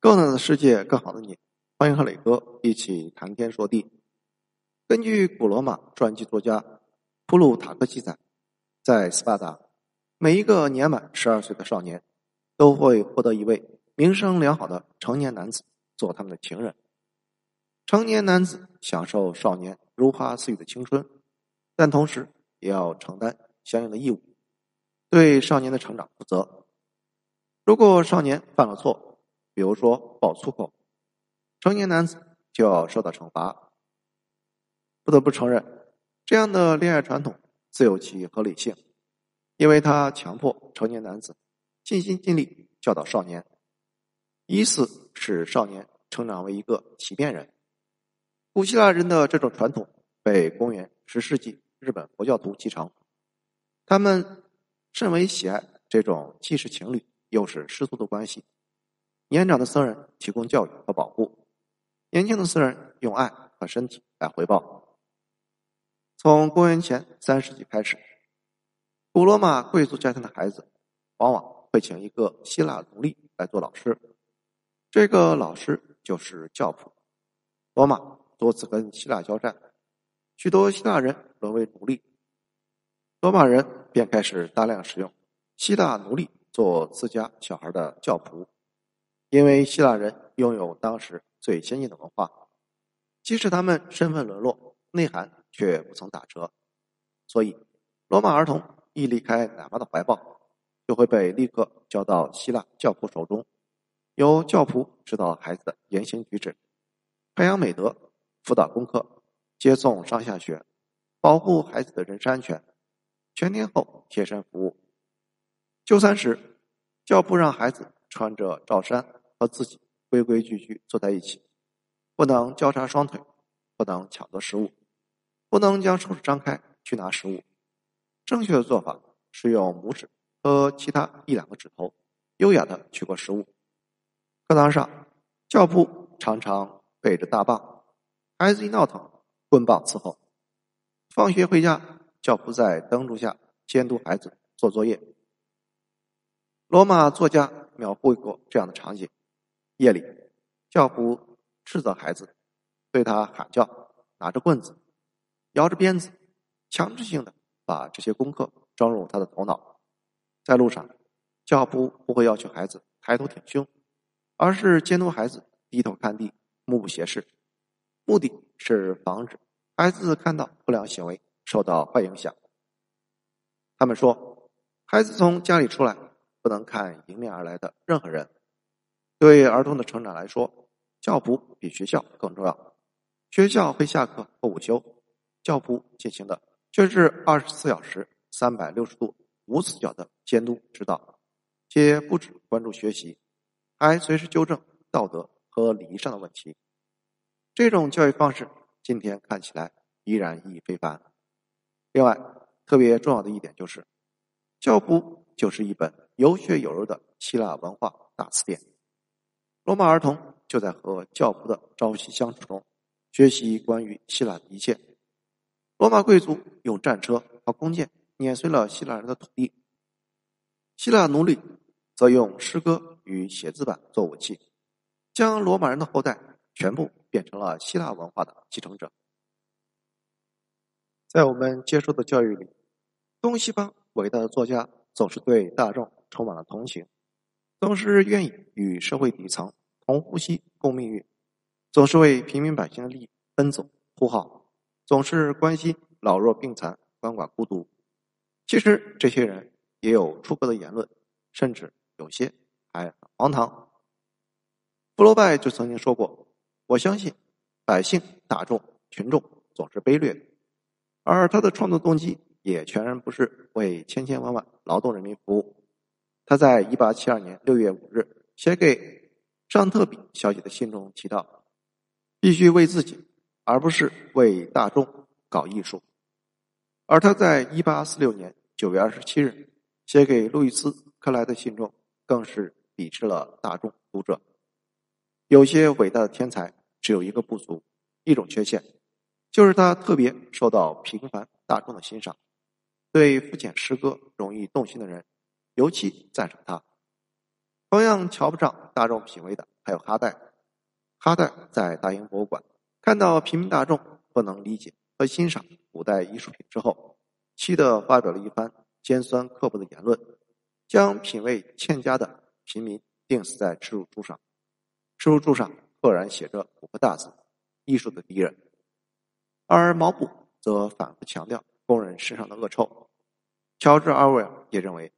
更大的世界，更好的你，欢迎和磊哥一起谈天说地。根据古罗马传记作家普鲁塔克记载，在斯巴达，每一个年满十二岁的少年都会获得一位名声良好的成年男子做他们的情人。成年男子享受少年如花似玉的青春，但同时也要承担相应的义务，对少年的成长负责。如果少年犯了错，比如说爆粗口，成年男子就要受到惩罚。不得不承认，这样的恋爱传统自有其合理性，因为他强迫成年男子尽心尽力教导少年，以此使少年成长为一个奇变人。古希腊人的这种传统被公元十世纪日本佛教徒继承，他们甚为喜爱这种既是情侣又是师徒的关系。年长的僧人提供教育和保护，年轻的僧人用爱和身体来回报。从公元前三世纪开始，古罗马贵族家庭的孩子往往会请一个希腊奴隶来做老师，这个老师就是教仆。罗马多次跟希腊交战，许多希腊人沦为奴隶，罗马人便开始大量使用希腊奴隶做自家小孩的教仆。因为希腊人拥有当时最先进的文化，即使他们身份沦落，内涵却不曾打折。所以，罗马儿童一离开奶妈的怀抱，就会被立刻交到希腊教仆手中，由教仆指导孩子的言行举止，培养美德，辅导功课，接送上下学，保护孩子的人身安全，全天候贴身服务。就餐时，教仆让孩子穿着罩衫。和自己规规矩矩坐在一起，不能交叉双腿，不能抢夺食物，不能将手指张开去拿食物。正确的做法是用拇指和其他一两个指头优雅的取过食物。课堂上，教父常常背着大棒，孩子一闹腾，棍棒伺候。放学回家，教父在灯柱下监督孩子做作业。罗马作家描绘过这样的场景。夜里，教父斥责孩子，对他喊叫，拿着棍子，摇着鞭子，强制性的把这些功课装入他的头脑。在路上，教父不会要求孩子抬头挺胸，而是监督孩子低头看地，目不斜视，目的是防止孩子看到不良行为受到坏影响。他们说，孩子从家里出来，不能看迎面而来的任何人。对儿童的成长来说，教仆比学校更重要。学校会下课或午休，教仆进行的却是二十四小时、三百六十度无死角的监督指导，且不止关注学习，还随时纠正道德和礼仪上的问题。这种教育方式今天看起来依然意义非凡。另外，特别重要的一点就是，教仆就是一本有血有肉的希腊文化大词典。罗马儿童就在和教父的朝夕相处中学习关于希腊的一切。罗马贵族用战车和弓箭碾碎了希腊人的土地，希腊奴隶则用诗歌与写字板做武器，将罗马人的后代全部变成了希腊文化的继承者。在我们接受的教育里，东西方伟大的作家总是对大众充满了同情，总是愿意与社会底层。同呼吸共命运，总是为平民百姓的利益奔走呼号，总是关心老弱病残、鳏寡孤独。其实这些人也有出格的言论，甚至有些还荒唐。福楼拜就曾经说过：“我相信百姓大众群众总是卑劣的，而他的创作动机也全然不是为千千万万劳动人民服务。”他在一八七二年六月五日写给。尚特比小姐的信中提到，必须为自己，而不是为大众搞艺术。而他在一八四六年九月二十七日写给路易斯·克莱的信中，更是鄙视了大众读者。有些伟大的天才只有一个不足，一种缺陷，就是他特别受到平凡大众的欣赏。对肤浅诗歌容易动心的人，尤其赞赏他。同样瞧不上大众品味的还有哈代。哈代在大英博物馆看到平民大众不能理解和欣赏古代艺术品之后，气得发表了一番尖酸刻薄的言论，将品味欠佳的平民钉死在耻辱柱上。耻辱柱上赫然写着五个大字：“艺术的敌人。”而毛布则反复强调工人身上的恶臭。乔治·奥威尔也认为，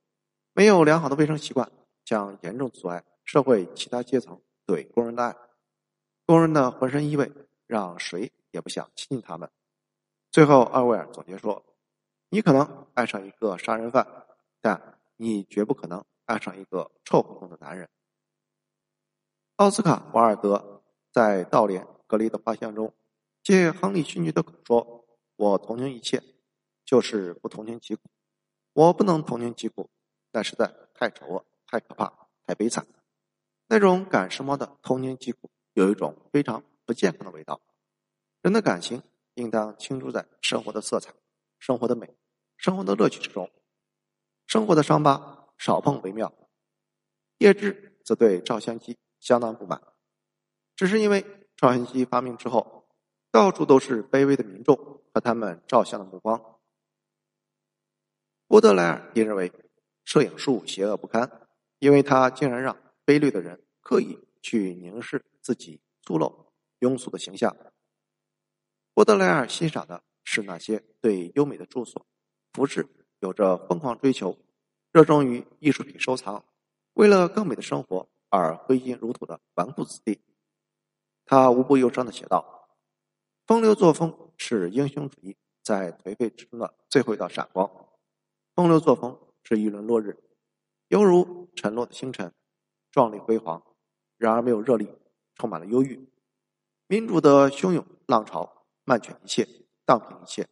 没有良好的卫生习惯将严重阻碍社会其他阶层对工人的爱。工人的浑身异味让谁也不想亲近他们。最后，奥威尔总结说：“你可能爱上一个杀人犯，但你绝不可能爱上一个臭烘烘的男人。”奥斯卡·瓦尔德在《悼念格雷的画像》中借亨利勋爵的口说：“我同情一切，就是不同情疾苦。我不能同情疾苦，那实在太丑恶、太可怕、太悲惨。那种赶时髦的童年疾苦。”有一种非常不健康的味道。人的感情应当倾注在生活的色彩、生活的美、生活的乐趣之中。生活的伤疤少碰为妙。叶芝则对照相机相当不满，只是因为照相机发明之后，到处都是卑微的民众和他们照相的目光。波德莱尔也认为摄影术邪恶不堪，因为他竟然让卑劣的人刻意。去凝视自己粗陋、庸俗的形象。波德莱尔欣赏的是那些对优美的住所、服饰有着疯狂追求、热衷于艺术品收藏、为了更美的生活而挥金如土的纨绔子弟。他无不忧伤的写道：“风流作风是英雄主义在颓废之中的最后一道闪光。风流作风是一轮落日，犹如沉落的星辰，壮丽辉煌。”然而没有热力，充满了忧郁。民主的汹涌浪潮，漫卷一切，荡平一切，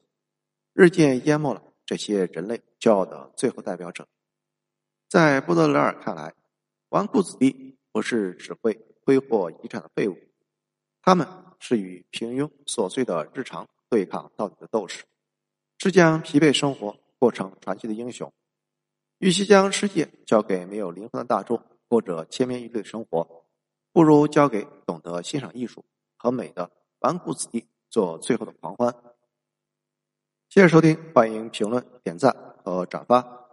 日渐淹没了这些人类骄傲的最后代表者。在波德莱尔看来，纨绔子弟不是只会挥霍遗产的废物，他们是与平庸琐碎的日常对抗到底的斗士，是将疲惫生活过成传奇的英雄。与其将世界交给没有灵魂的大众，过着千篇一律的生活。不如交给懂得欣赏艺术和美的纨绔子弟做最后的狂欢。谢谢收听，欢迎评论、点赞和转发。